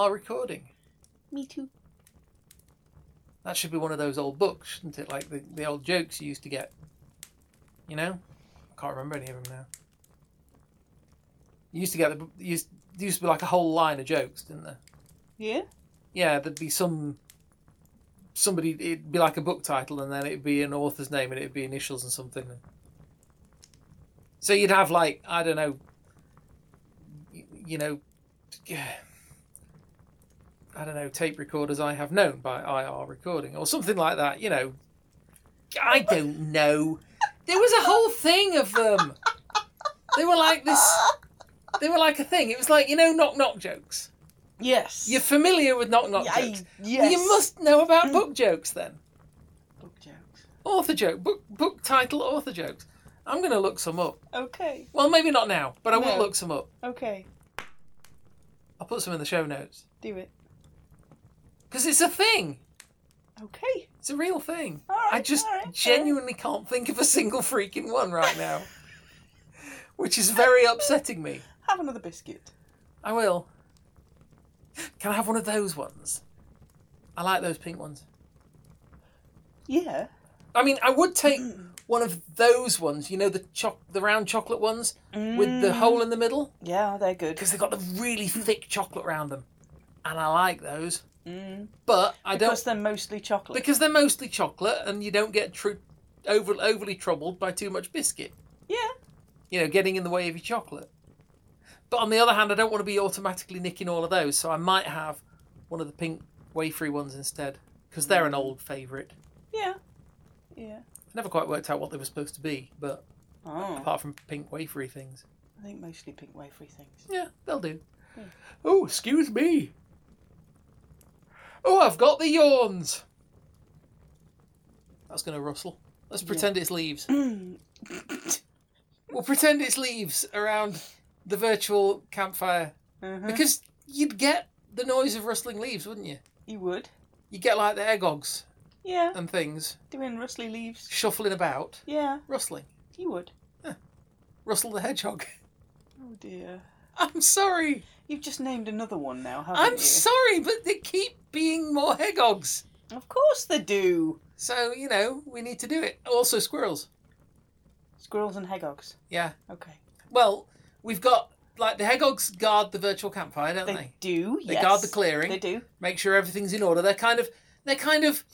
IR recording. Me too. That should be one of those old books, shouldn't it? Like the, the old jokes you used to get. You know? I can't remember any of them now. You used to get the used, there used to be like a whole line of jokes, didn't there? Yeah. Yeah, there'd be some somebody it'd be like a book title and then it'd be an author's name and it'd be initials and something. So you'd have like, I don't know you know I don't know, tape recorders I have known by IR recording or something like that, you know. I don't know. There was a whole thing of them. They were like this they were like a thing. It was like, you know, knock knock jokes. Yes. You're familiar with knock knock Yeah, jokes. yes. You must know about book mm. jokes then. Book jokes. Author joke, book book title, author jokes. I'm going to look some up. Okay. Well, maybe not now, but I will look some up. Okay. I'll put some in the show notes Do it. Because it's a thing. Okay. It's a real thing. All right. I just right, genuinely can't think of a single freaking one right now, which is very upsetting me. Have another biscuit. I will. Can I have one of those ones? I like those pink ones. Yeah. I mean, I would take one of those ones. You know, the choc, the round chocolate ones with the mm. hole in the middle, Yeah, they're good. because they've got the really thick chocolate around them, and I like those. Mm. But I don't Because they're mostly chocolate. because they're mostly chocolate, and you don't get tr- over overly troubled by too much biscuit. yeah. You know, getting in the way of your chocolate. But on the other hand, I don't want to be automatically nicking all of those, so I might have one of the pink wafery ones instead, because they're an old favourite. Yeah. Yeah. I never quite worked out what they were supposed to be, but Oh. apart from pink wafery things. I think mostly pink wafery things. Yeah, they'll do. Hmm. Oh, excuse me. Oh, I've got the yawns. That's going to rustle. Let's pretend it's leaves. We'll pretend it's leaves around the virtual campfire. Uh-huh. Because you'd get the noise of rustling leaves, wouldn't you? You would. You get like the egogs Yeah. and things Doing rustly leaves. shuffling about, Yeah. rustling. You would. Rustle the hedgehog. Oh dear. I'm sorry. You've just named another one now, haven't you? I'm you? sorry, but they keep being more hegogs. Of course they do. So, you know, we need to do it. Also, squirrels. Squirrels and hedgehogs. Yeah. Okay. Well, we've got, like, the hegogs guard the virtual campfire, don't They, they? do. Yes. They yes. guard the clearing. They do. Make sure everything's in order. They're kind of, they're kind of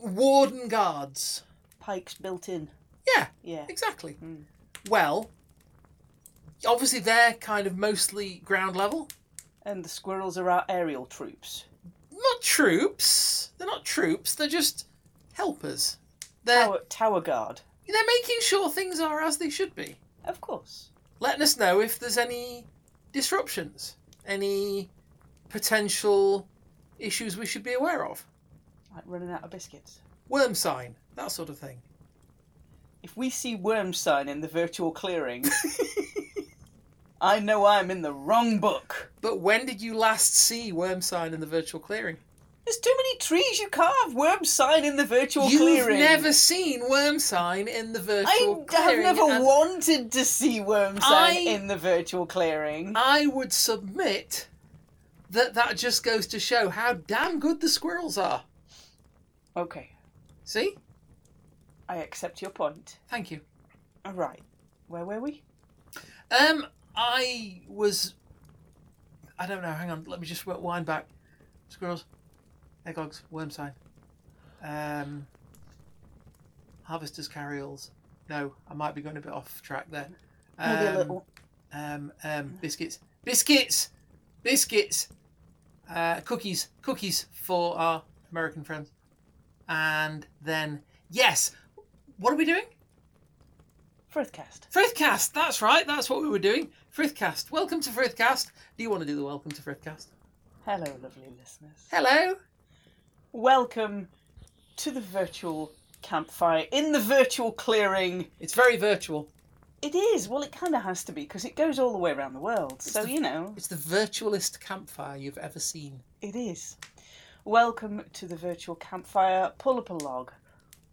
warden guards. Pikes built in. Yeah, Yeah. exactly. Mm. Well, obviously they're kind of mostly ground level. And the squirrels are our aerial troops. Not troops. They're not troops. They're just helpers. They're Tower, tower guard. they're making sure things are as they should be. Of course. Letting us know if there's any disruptions, any potential issues we should be aware of. Like running out of biscuits. Worm sign, that sort of thing. If we see worm sign in the virtual clearing, I know I'm in the wrong book. But when did you last see worm sign in the virtual clearing? There's too many trees you carve worm sign in the virtual Clearing. You've never seen worm sign in the virtual Clearing. I have never wanted to see worm sign I- in the virtual clearing. I would submit that that just goes to show how damn good the squirrels are. Okay, See? I accept your point. Thank you. All right, where were we? Um, I was. I don't know. Hang on. Let me just wind back. Squirrels, egogs, worm sign. Um, harvesters carryalls. No, I might be going a bit off track there. Maybe a Um, little. Um, um, biscuits, biscuits, biscuits, uh, cookies, cookies for our American friends, and then yes, what are we doing? Frithcast. Frithcast. That's right. That's what we were doing. Frithcast. Welcome to Frithcast. Do you want to do the welcome to Frithcast? Hello, lovely listeners. Hello. Welcome to the virtual campfire in the virtual clearing. It's very virtual. It is. Well, it kind of has to be because it goes all the way around the world. So, the- you know, It's the virtualist campfire you've ever seen. it is. Welcome to the virtual campfire. Pull up a log,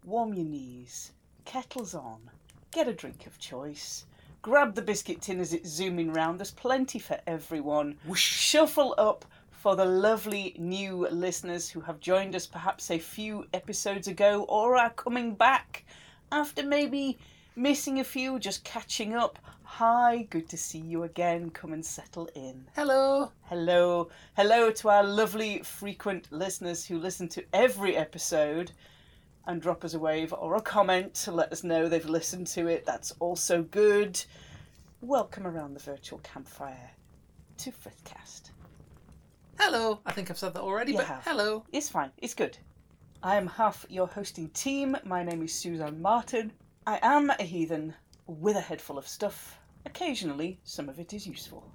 warm your knees, kettles on, get a drink of choice, Grab the biscuit tin as it's zooming round. There's plenty for everyone. Whoosh. Shuffle up for the lovely new listeners who have joined us perhaps a few episodes ago or are coming back after maybe missing a few, just catching up. Hi, good to see you again. Come and settle in. Hello. Hello. Hello to our lovely frequent listeners who listen to every episode and drop us a wave or a comment to let us know they've listened to it. That's also good. Welcome around the virtual campfire to Frithcast. Hello. I think I've said that already, You but have. hello. It's fine, it's good. I am half your hosting team. My name is Suzanne Martin. I am a heathen with a head full of stuff. Occasionally, some of it is useful.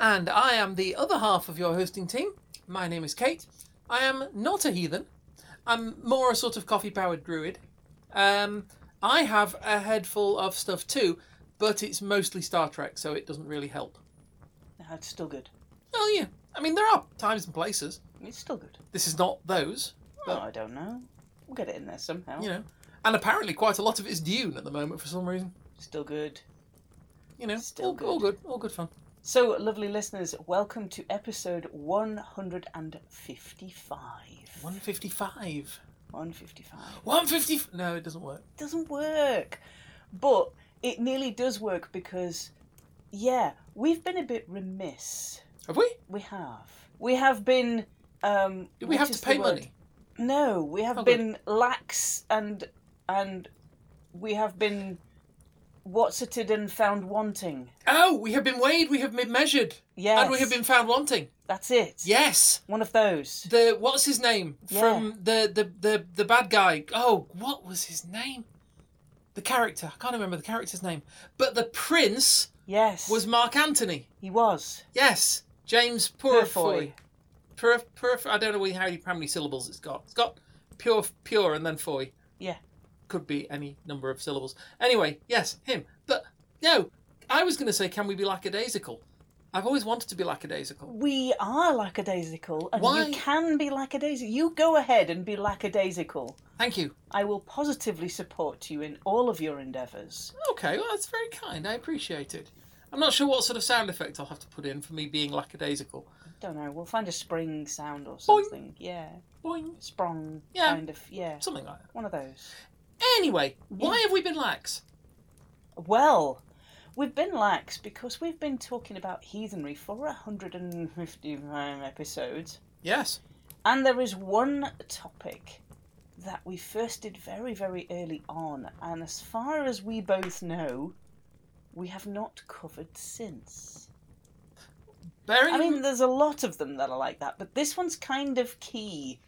And I am the other half of your hosting team. My name is Kate. I am not a heathen. I'm more a sort of coffee powered druid. Um, I have a head full of stuff too, but it's mostly Star Trek, so it doesn't really help. It's still good. Oh, yeah. I mean, there are times and places. It's still good. This is not those, Oh, I don't know. We'll get it in there somehow. you know. And apparently, quite a lot of it's Dune at the moment for some reason. Still good. You know, Still all, all good. good, all good fun. So, lovely listeners, welcome to episode 155. 155. 155. 150. No, it doesn't work. doesn't work. But it nearly does work because, yeah, we've been a bit remiss. Have we? We have. We have been. Um, Do we have to pay money? No, we have Oh, good. been lax and and we have been what's it and found wanting. Oh, we have been weighed, we have been measured, Yes, and we have been found wanting. That's it. Yes. One of those. The what's his name Yeah. from the, the the the bad guy? Oh, what was his name? The character. I can't remember the character's name. But the prince Yes. was Mark Antony. he was Yes, James Purefoy. Purefoy. Pur, Purf. I don't know how, how many syllables it's got. It's got pure, pure, and then foy. Yeah. Could be any number of syllables. Anyway, yes, him. But no, I was going to say, can we be lackadaisical? I've always wanted to be lackadaisical. We are lackadaisical, and Why- you can be lackadaisical. You go ahead and be lackadaisical. Thank you. I will positively support you in all of your endeavours. Okay, well, that's very kind. I appreciate it. I'm not sure what sort of sound effect I'll have to put in for me being lackadaisical. Don't know. We'll find a spring sound or something. Yeah, Boing. sprung Yeah. kind of. Yeah, Something like that. one of those. Anyway, why have we been lax? Well, we've been lax because we've been talking about heathenry for 155 episodes, Yes. and there is one topic that we first did very, very early on, and as far as we both know, we have not covered since. Bearing, I mean, there's a lot of them that are like that, but this one's kind of key.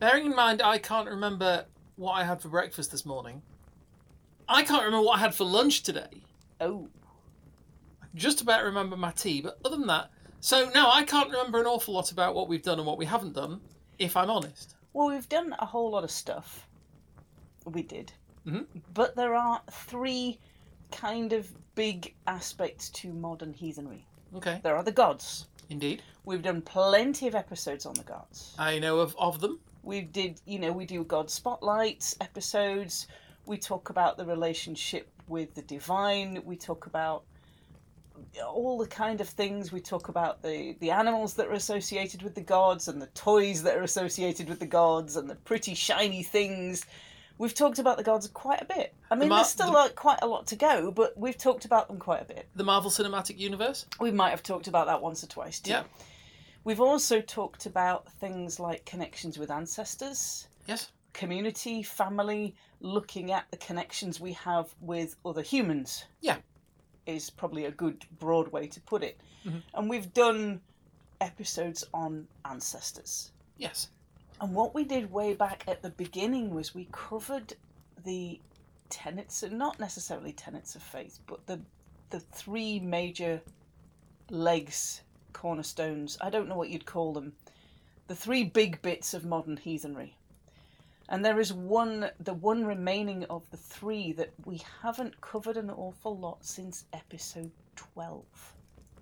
bearing in mind, I can't remember what I had for breakfast this morning. I can't remember what I had for lunch today. Oh, I Just about remember my tea, but other than that, so no, I can't remember an awful lot about what we've done and what we haven't done, if I'm honest. well, we've done a whole lot of stuff. We did. Mhm. But there are three kind of big aspects to modern heathenry. Okay, There are the gods. indeed. We've done plenty of episodes on the gods. I know of, of them. We did, you know, we do god spotlights episodes. We talk about the relationship with the divine. We talk about all the kind of things. We talk about the the animals that are associated with the gods and the toys that are associated with the gods and the pretty shiny things. We've talked about the gods quite a bit. I mean, ma- there's still the- like quite a lot to go, but we've talked about them quite a bit. The Marvel Cinematic Universe. We might have talked about that once or twice too. Yeah. We've also talked about things like connections with ancestors, Yes. community, family, looking at the connections we have with other humans. Yeah. Is probably a good broad way to put it. Mhm. And we've done episodes on ancestors. Yes. And what we did way back at the beginning was we covered the tenets, and not necessarily tenets of faith, but the the three major legs, cornerstones. I don't know what you'd call them. The three big bits of modern heathenry. And there is one, the one remaining of the three that we haven't covered an awful lot since episode 12.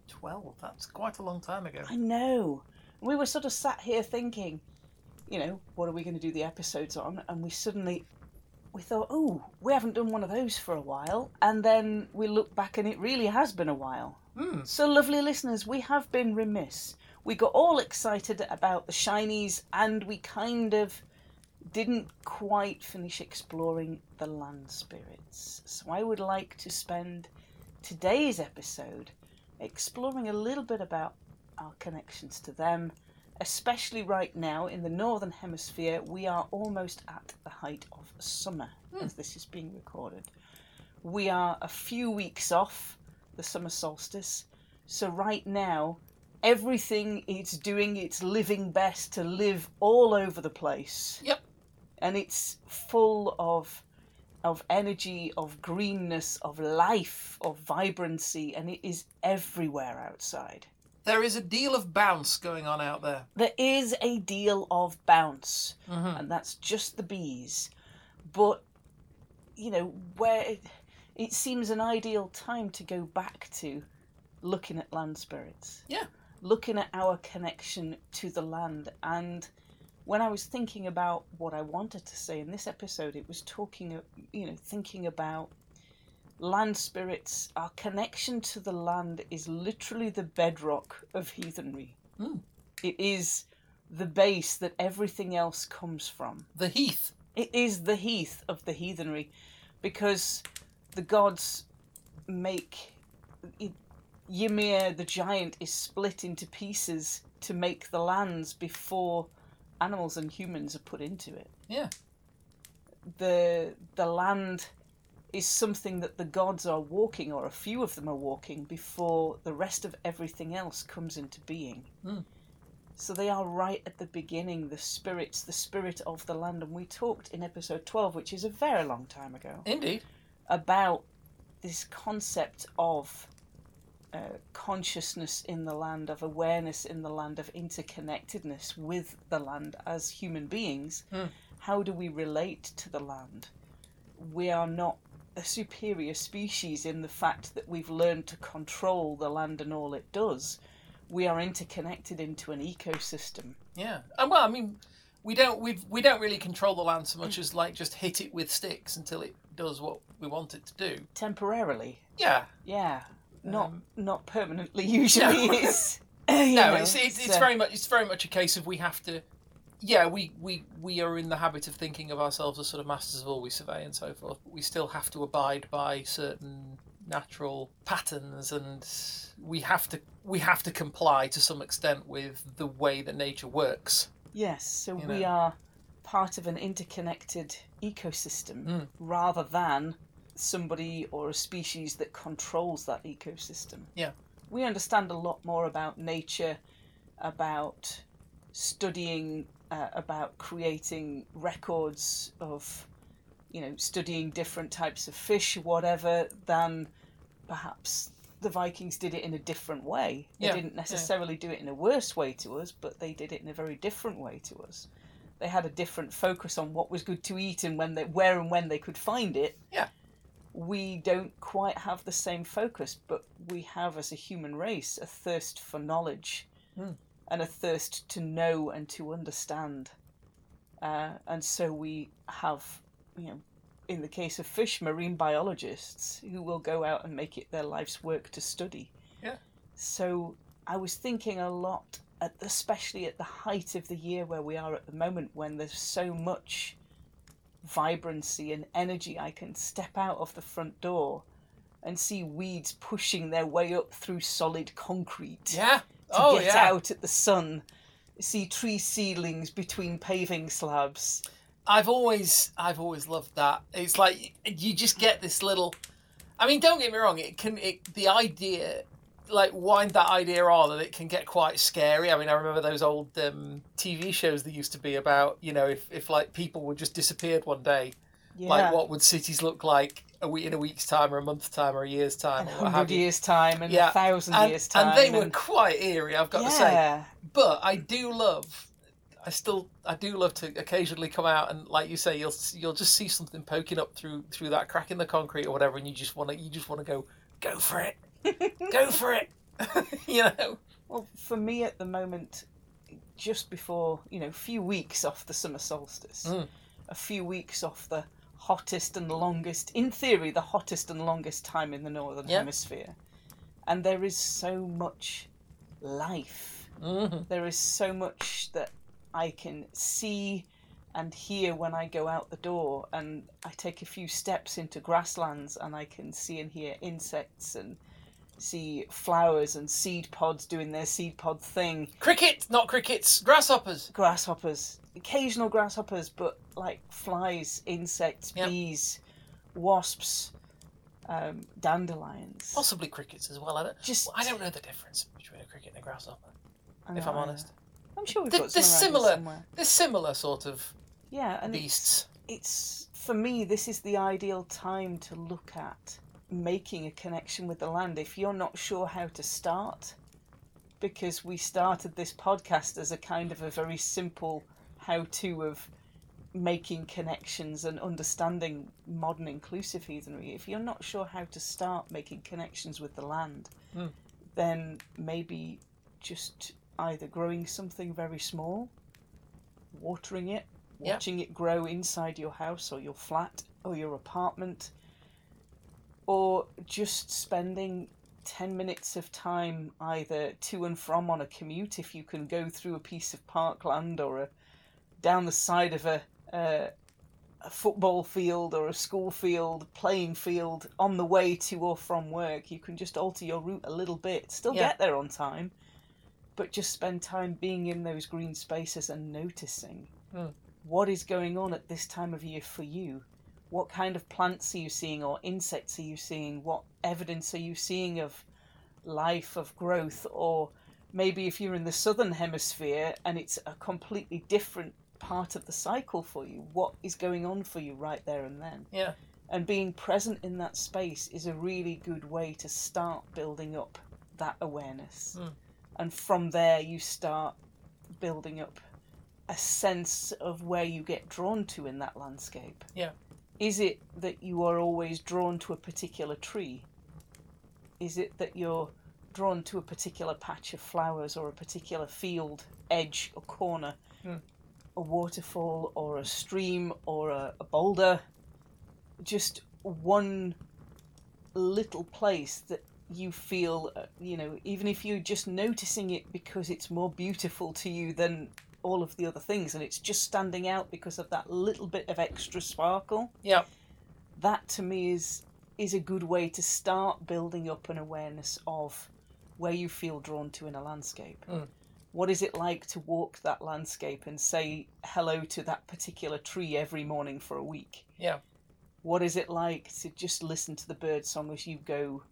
12. That's quite a long time ago. I know. We were sort of sat here thinking, you know, what are we going to do the episodes on? And we suddenly, we thought, oh, we haven't done one of those for a while. And then we look back and it really has been a while. Hmm. So, lovely listeners, we have been remiss. We got all excited about the shinies and we kind of didn't quite finish exploring the land spirits. So, I would like to spend today's episode exploring a little bit about our connections to them. Especially right now in the northern hemisphere, we are almost at the height of summer as this is being recorded. We are a few weeks off the summer solstice, so right now everything is doing its living best to live all over the place. Yep. And it's full of of energy, of greenness, of life, of vibrancy, and it is everywhere outside. There is a deal of bounce going on out there. There is a deal of bounce, Mhm. and that's just the bees. But, you know, where it, seems an ideal time to go back to looking at land spirits. Yeah. Looking at our connection to the land. And when I was thinking about what I wanted to say in this episode, it was talking, you know, thinking about land spirits. Our connection to the land is literally the bedrock of heathenry. Mm. It is the base that everything else comes from. The heath. It is the heath of the heathenry because the gods make. It, Ymir the giant is split into pieces to make the lands before animals and humans are put into it. Yeah. The the land is something that the gods are walking, or a few of them are walking, before the rest of everything else comes into being. Mm. So they are right at the beginning, the spirits, the spirit of the land. And we talked in episode 12, which is a very long time ago, Indeed. About this concept of uh, consciousness in the land, of awareness in the land, of interconnectedness with the land as human beings. Mm. How do we relate to the land? We are not a superior species in the fact that we've learned to control the land and all it does. We are interconnected into an ecosystem. Yeah. And well, I mean, we don't we've we don't really control the land so much as like just hit it with sticks until it does what we want it to do. Temporarily, Yeah. yeah. Not Um, not permanently usually no. is. no, it's it's, it's very much it's very much a case of we have to. Yeah, we, we, we are in the habit of thinking of ourselves as sort of masters of all we survey and so forth, but we still have to abide by certain natural patterns and we have to we have to comply to some extent with the way that nature works. Yes, so you we know. are part of an interconnected ecosystem Mm. rather than somebody or a species that controls that ecosystem. Yeah. We understand a lot more about nature, about studying, uh, about creating records of, you know, studying different types of fish, whatever, than perhaps the Vikings did it in a different way. They Yeah, didn't yeah. necessarily do it in a worse way to us, but they did it in a very different way to us. They had a different focus on what was good to eat and when they, where and when they could find it. Yeah. We don't quite have the same focus, but we have as a human race a thirst for knowledge Hmm. and a thirst to know and to understand. Uh, and so we have, you know, in the case of fish, marine biologists who will go out and make it their life's work to study. Yeah. So I was thinking a lot, at, especially at the height of the year where we are at the moment, when there's so much vibrancy and energy. I can step out of the front door and see weeds pushing their way up through solid concrete Yeah. to oh get yeah. out at the sun. See tree seedlings between paving slabs. I've always I've always loved that. It's like you just get this little. I mean, don't get me wrong. It can it the idea, like wind that idea on, and it can get quite scary. I mean, I remember those old um, TV shows that used to be about you know if if like people would just disappeared one day, Yeah. like what would cities look like a week in a week's time or a month's time or a year's time or have hundred years time and Yeah, a thousand And, years time. and they were quite eerie, I've got to say but I do love. I still, I do love to occasionally come out and, like you say, you'll you'll just see something poking up through through that crack in the concrete or whatever, and you just want to, you just want to go, go for it, go for it, you know. Well, for me at the moment, just before you know, a few weeks off the summer solstice, Mm. a few weeks off the hottest and longest, in theory, the hottest and longest time in the northern Yeah. hemisphere, and there is so much life. hmm There is so much that I can see and hear when I go out the door, and I take a few steps into grasslands, and I can see and hear insects and see flowers and seed pods doing their seed pod thing. Cricket, not crickets, grasshoppers. Grasshoppers, occasional grasshoppers, but like flies, insects, Yep. bees, wasps, um, dandelions. Possibly crickets as well. I don't, Just I don't know the difference between a cricket and a grasshopper, I if I'm honest. I'm sure we've They're- got some they're similar. somewhere. They're similar sort of Yeah, and it's- beasts. it's for me this is the ideal time to look at making a connection with the land if you're not sure how to start because we started this podcast as a kind of a very simple how to of making connections and understanding modern inclusive heathenry if you're not sure how to start making connections with the land Hmm. then maybe just either growing something very small watering it watching it grow inside your house or your flat or your apartment, or just spending 10 minutes of time either to and from on a commute if you can go through a piece of parkland or a, down the side of a, a, a football field or a school field, playing field on the way to or from work. You can just alter your route a little bit, still Yeah. get there on time, but just spend time being in those green spaces and noticing Hmm. what is going on at this time of year for you. What kind of plants are you seeing, or insects are you seeing? What evidence are you seeing of life, of growth? Or maybe if you're in the southern hemisphere and it's a completely different part of the cycle for you, what is going on for you right there and then? Yeah. And being present in that space is a really good way to start building up that awareness. Hmm. And from there, you start building up a sense of where you get drawn to in that landscape. Yeah. Is it that you are always drawn to a particular tree? Is it that you're drawn to a particular patch of flowers or a particular field, edge, or corner? Hmm. A waterfall or a stream or a, a boulder? Just one little place that you feel, uh, you know, even if you're just noticing it because it's more beautiful to you than all of the other things and it's just standing out because of that little bit of extra sparkle Yeah. that to me is is a good way to start building up an awareness of where you feel drawn to in a landscape Mm. what is it like to walk that landscape and say hello to that particular tree every morning for a week Yeah. what is it like to just listen to the bird song as you go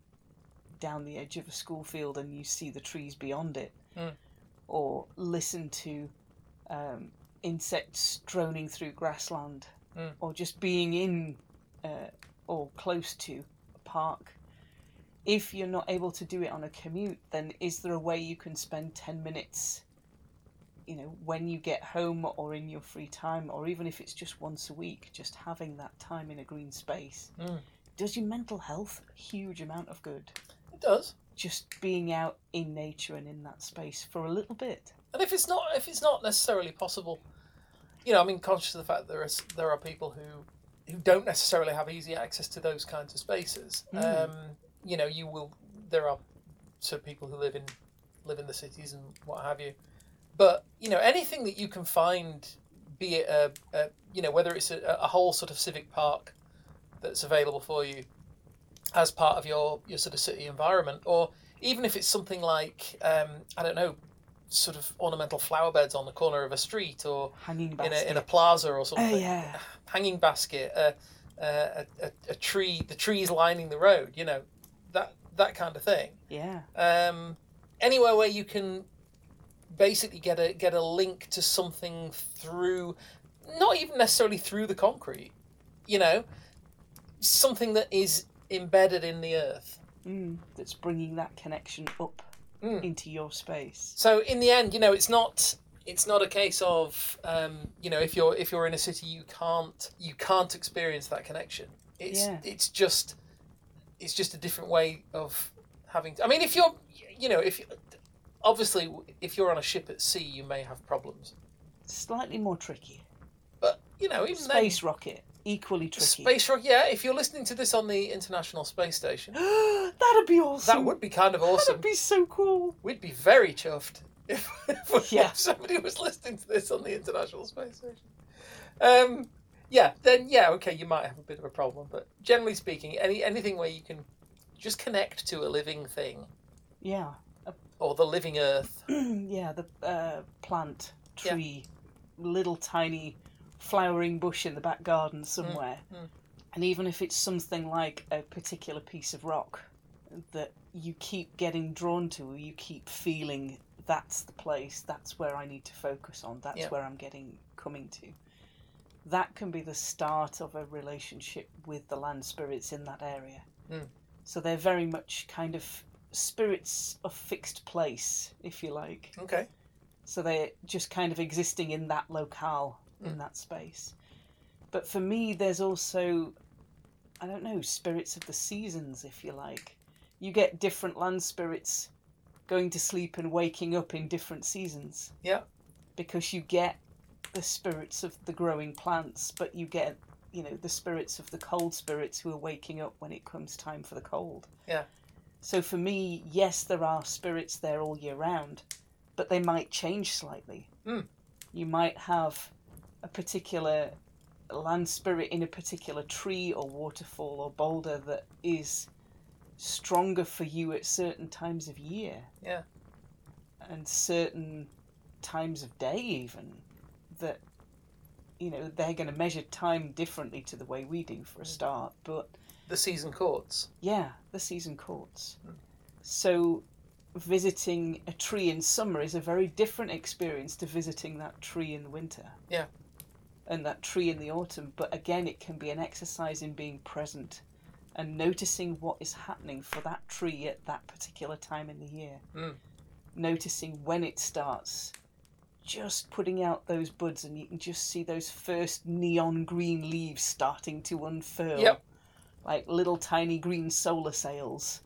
down the edge of a school field and you see the trees beyond it Mm. or listen to um, insects droning through grassland Mm. or just being in uh, or close to a park if you're not able to do it on a commute then is there a way you can spend 10 minutes you know when you get home or in your free time or even if it's just once a week just having that time in a green space Mm. does your mental health a huge amount of good It does. just being out in nature and in that space for a little bit And if it's not, if it's not necessarily possible, you know, I mean, conscious of the fact that there are there are people who who don't necessarily have easy access to those kinds of spaces. Mm. Um, you know, you will. There are some people who live in live in the cities and what have you, but you know, anything that you can find, be it a, a you know, whether it's a, a whole sort of civic park that's available for you as part of your your sort of city environment, or even if it's something like um, I don't know, sort of ornamental flower beds on the corner of a street or hanging in a, in a plaza or something. oh yeah Hanging basket, a, a, a, a tree, the trees lining the road, you know, that that kind of thing. yeah Um, anywhere where you can basically get a get a link to something through, not even necessarily through the concrete, you know, something that is embedded in the earth. mm, that's bringing that connection up Mm. into your space So in the end, you know, it's not it's not a case of um, you know if you're if you're in a city you can't you can't experience that connection. It's Yeah. it's just it's just a different way of having. I mean, if you're you know if obviously if you're on a ship at sea, you may have problems. slightly more tricky But you know, even space rocket equally tricky. Space rock, yeah. If you're listening to this on the International Space Station, That'd be awesome. that would be kind of awesome. That'd be so cool. We'd be very chuffed if, if Yeah. somebody was listening to this on the International Space Station. Um, yeah, then yeah, okay, you might have a bit of a problem, but generally speaking, any anything where you can just connect to a living thing Yeah. or the living Earth. yeah, the uh, plant, Yeah. tree, little tiny flowering bush in the back garden somewhere. mm. And even if it's something like a particular piece of rock that you keep getting drawn to, or you keep feeling that's the place, that's where I need to focus on, that's Yeah. where I'm getting coming to. That can be the start of a relationship with the land spirits in that area. Mm. So they're very much kind of spirits of fixed place, if you like. Okay. So they're just kind of existing in that locale. In that space. But for me, there's also, I don't know, spirits of the seasons, if you like. You get different land spirits going to sleep and waking up in different seasons. Yeah. Because you get the spirits of the growing plants, but you get, you know, the spirits of the cold spirits who are waking up when it comes time for the cold. Yeah. So for me, yes, there are spirits there all year round, but they might change slightly. Mm. You might have a particular land spirit in a particular tree or waterfall or boulder that is stronger for you at certain times of year Yeah. and certain times of day even that you know they're going to measure time differently to the way we do for a start but The season courts. yeah the season courts Mm. so visiting a tree in summer is a very different experience to visiting that tree in the winter Yeah. And that tree in the autumn but again it can be an exercise in being present and noticing what is happening for that tree at that particular time in the year Mm. noticing when it starts just putting out those buds and you can just see those first neon green leaves starting to unfurl Yep. like little tiny green solar sails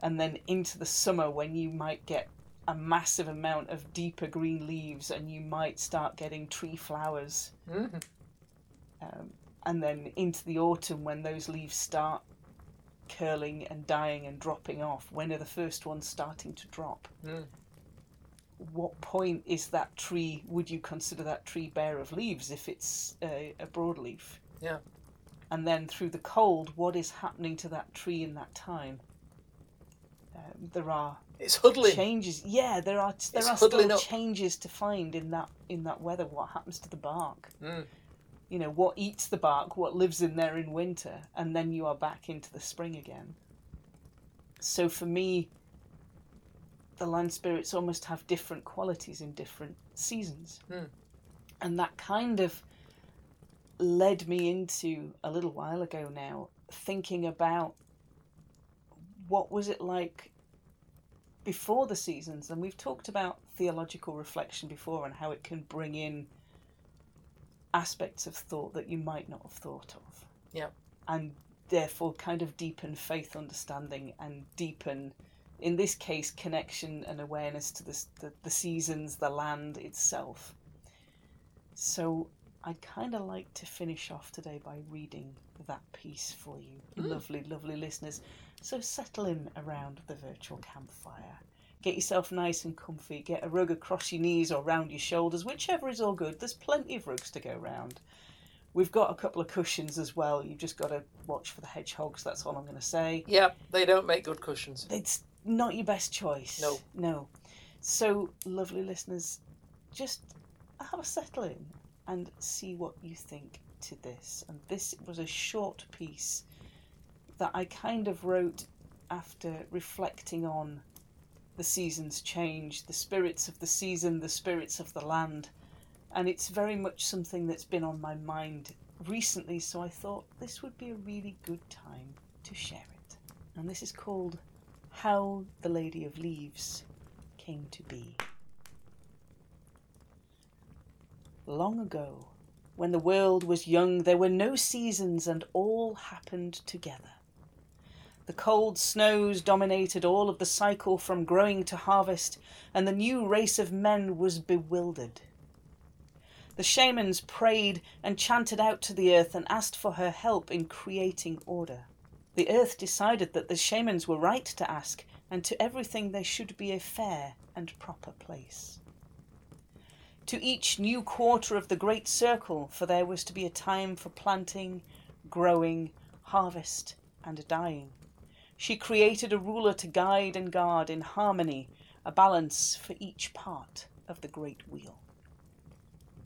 and then into the summer when you might get a massive amount of deeper green leaves and you might start getting tree flowers. Hmm um, and then into the autumn when those leaves start curling and dying and dropping off when are the first ones starting to drop? Mm. what point is that tree would you consider that tree bare of leaves if it's a, a broadleaf Yeah. and then through the cold what is happening to that tree in that time there are It's huddling. changes yeah there are there It's are still up. changes to find in that in that weather what happens to the bark Mm. you know what eats the bark what lives in there in winter and then you are back into the spring again so for me the land spirits almost have different qualities in different seasons Hmm. and that kind of led me into a little while ago now thinking about what was it like before the seasons and we've talked about theological reflection before and how it can bring in aspects of thought that you might not have thought of. Yeah. And therefore kind of deepen faith understanding and deepen in this case connection and awareness to the, the, the seasons, the land itself. So I'd kind of like to finish off today by reading that piece for you, Mm. lovely, lovely listeners. So settle in around the virtual campfire. Get yourself nice and comfy. Get a rug across your knees or round your shoulders, whichever is all good. There's plenty of rugs to go round. We've got a couple of cushions as well. You've just got to watch for the hedgehogs. That's all I'm going to say. Yeah, they don't make good cushions. It's not your best choice. No. No. So, lovely listeners, just have a settle in and see what you think to this. And this was a short piece that I kind of wrote after reflecting on the seasons change, the spirits of the season, the spirits of the land. And it's very much something that's been on my mind recently, so I thought this would be a really good time to share it. And this is called How the Lady of Leaves Came to Be. Long ago, when the world was young, there were no seasons and all happened together. The cold snows dominated all of the cycle from growing to harvest, and the new race of men was bewildered. The shamans prayed and chanted out to the earth and asked for her help in creating order. The earth decided that the shamans were right to ask, and to everything there should be a fair and proper place. To each new quarter of the great circle, for there was to be a time for planting, growing, harvest, and dying. She created a ruler to guide and guard in harmony, a balance for each part of the great wheel.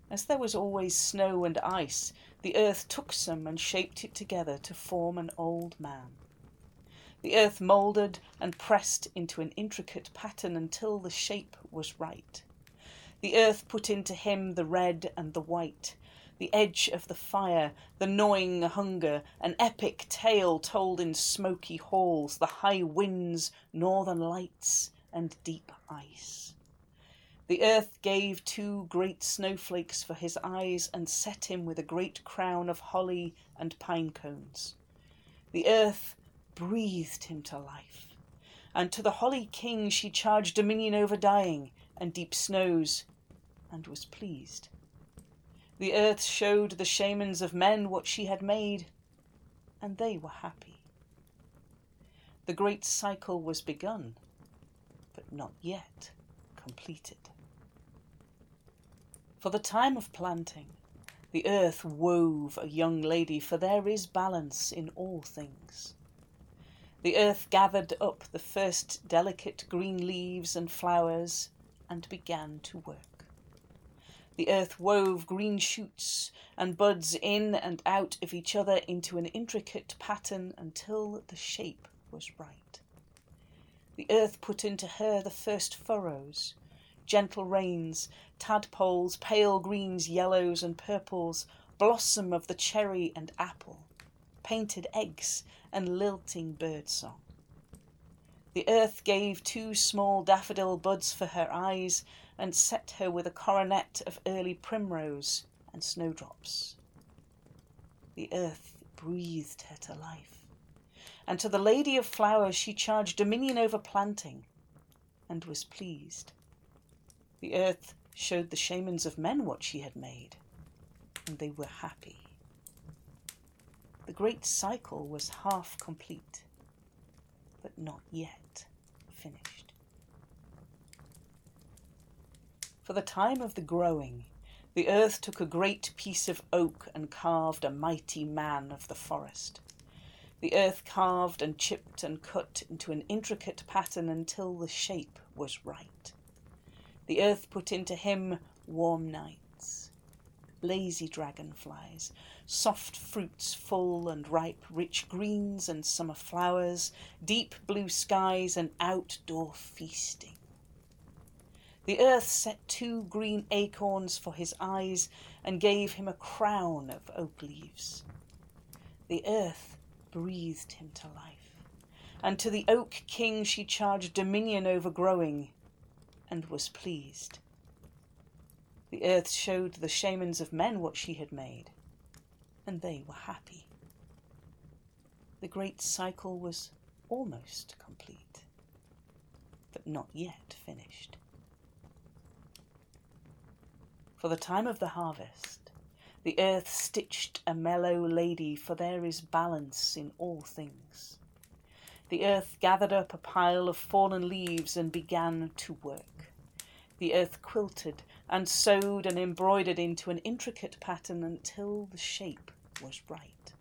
As there was always snow and ice, the earth took some and shaped it together to form an old man. The earth moulded and pressed into an intricate pattern until the shape was right. The earth put into him the red and the white, the edge of the fire, the gnawing hunger, an epic tale told in smoky halls, the high winds, northern lights, and deep ice. The earth gave two great snowflakes for his eyes and set him with a great crown of holly and pine cones. The earth breathed him to life, and to the holly king she charged dominion over dying and deep snows, and was pleased. The earth showed the shamans of men what she had made, and they were happy. The great cycle was begun, but not yet completed. For the time of planting, the earth wove a young lady, for there is balance in all things. The earth gathered up the first delicate green leaves and flowers and began to work. The earth wove green shoots and buds in and out of each other into an intricate pattern until the shape was right. The earth put into her the first furrows, gentle rains, tadpoles, pale greens, yellows, and purples, blossom of the cherry and apple, painted eggs, and lilting birdsong. The earth gave two small daffodil buds for her eyes, and set her with a coronet of early primrose and snowdrops. The earth breathed her to life, and to the lady of flowers she charged dominion over planting, and was pleased. The earth showed the shamans of men what she had made, and they were happy. The great cycle was half complete, but not yet finished. For the time of the growing, the earth took a great piece of oak and carved a mighty man of the forest. The earth carved and chipped and cut into an intricate pattern until the shape was right. The earth put into him warm nights, lazy dragonflies, soft fruits full and ripe, rich greens and summer flowers, deep blue skies and outdoor feasting. The earth set two green acorns for his eyes and gave him a crown of oak leaves. The earth breathed him to life, and to the oak king she charged dominion over growing and was pleased. The earth showed the shamans of men what she had made, and they were happy. The great cycle was almost complete, but not yet finished. For the time of the harvest, the earth stitched a mellow lady, for there is balance in all things. The earth gathered up a pile of fallen leaves and began to work. The earth quilted and sewed and embroidered into an intricate pattern until the shape was right.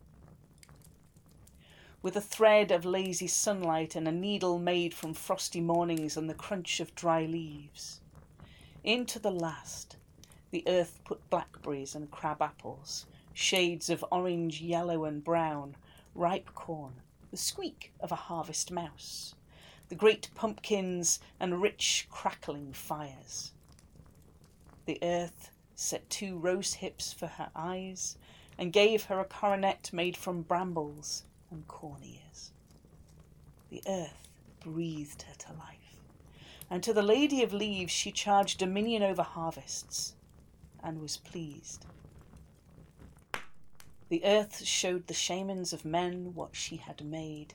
With a thread of lazy sunlight and a needle made from frosty mornings and the crunch of dry leaves. Into the last, the earth put blackberries and crab apples, shades of orange, yellow, and brown, ripe corn, the squeak of a harvest mouse, the great pumpkins and rich crackling fires. The earth set two rose hips for her eyes and gave her a coronet made from brambles and corn ears. The earth breathed her to life, and to the Lady of Leaves she charged dominion over harvests, and was pleased. The earth showed the shamans of men what she had made,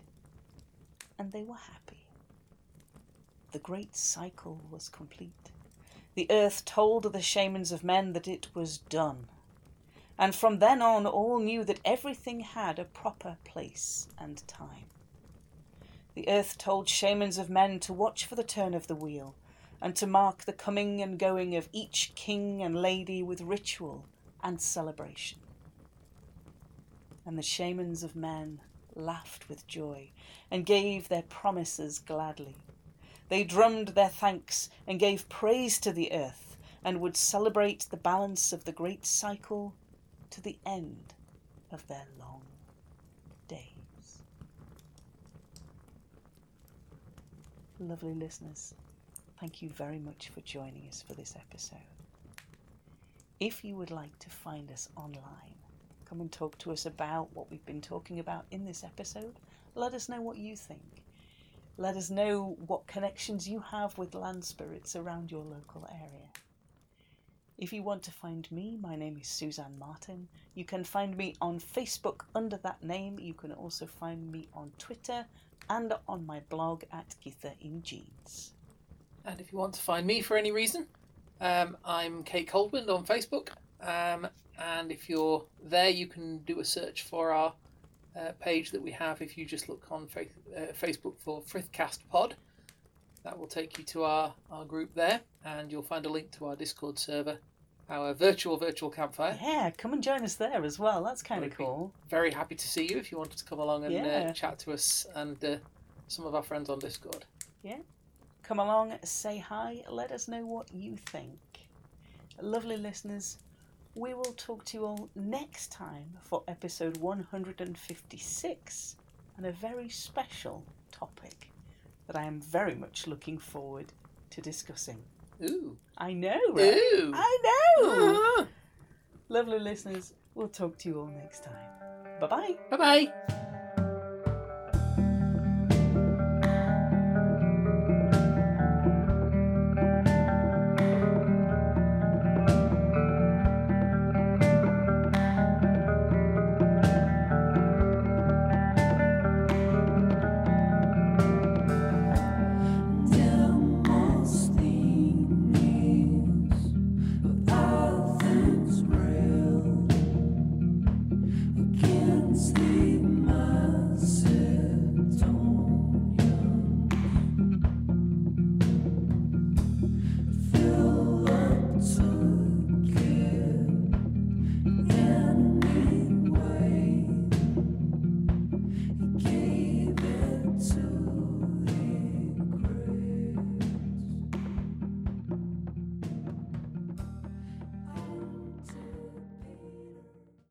and they were happy. The great cycle was complete, The earth told the shamans of men that it was done. And from then on, all knew that everything had a proper place and time. The earth told shamans of men to watch for the turn of the wheel, and to mark the coming and going of each king and lady with ritual and celebration. And the shamans of men laughed with joy and gave their promises gladly. They drummed their thanks and gave praise to the earth and would celebrate the balance of the great cycle to the end of their long days. Lovely listeners, thank you very much for joining us for this episode. If you would like to find us online, come and talk to us about what we've been talking about in this episode. Let us know what you think. Let us know what connections you have with land spirits around your local area. If you want to find me, my name is Suzanne Martin. You can find me on Facebook under that name. You can also find me on Twitter and on my blog at Githa in Jeans. And if you want to find me for any reason, um, I'm Kate Coldwind on Facebook. Um, and if you're there, you can do a search for our uh, page that we have. If you just look on fa- uh, Facebook for Frithcast Pod, that will take you to our, our group there, and you'll find a link to our Discord server, our virtual virtual campfire. Yeah, come and join us there as well. That's kind of be cool. Very happy to see you if you wanted to come along and Yeah. uh, chat to us and uh, some of our friends on Discord. Come along, say hi, let us know what you think. Lovely listeners, we will talk to you all next time for episode 156 and a very special topic that I am very much looking forward to discussing. Ooh. I know, right? Ooh. I know! Ah. Lovely listeners, we'll talk to you all next time. Bye bye. Bye bye.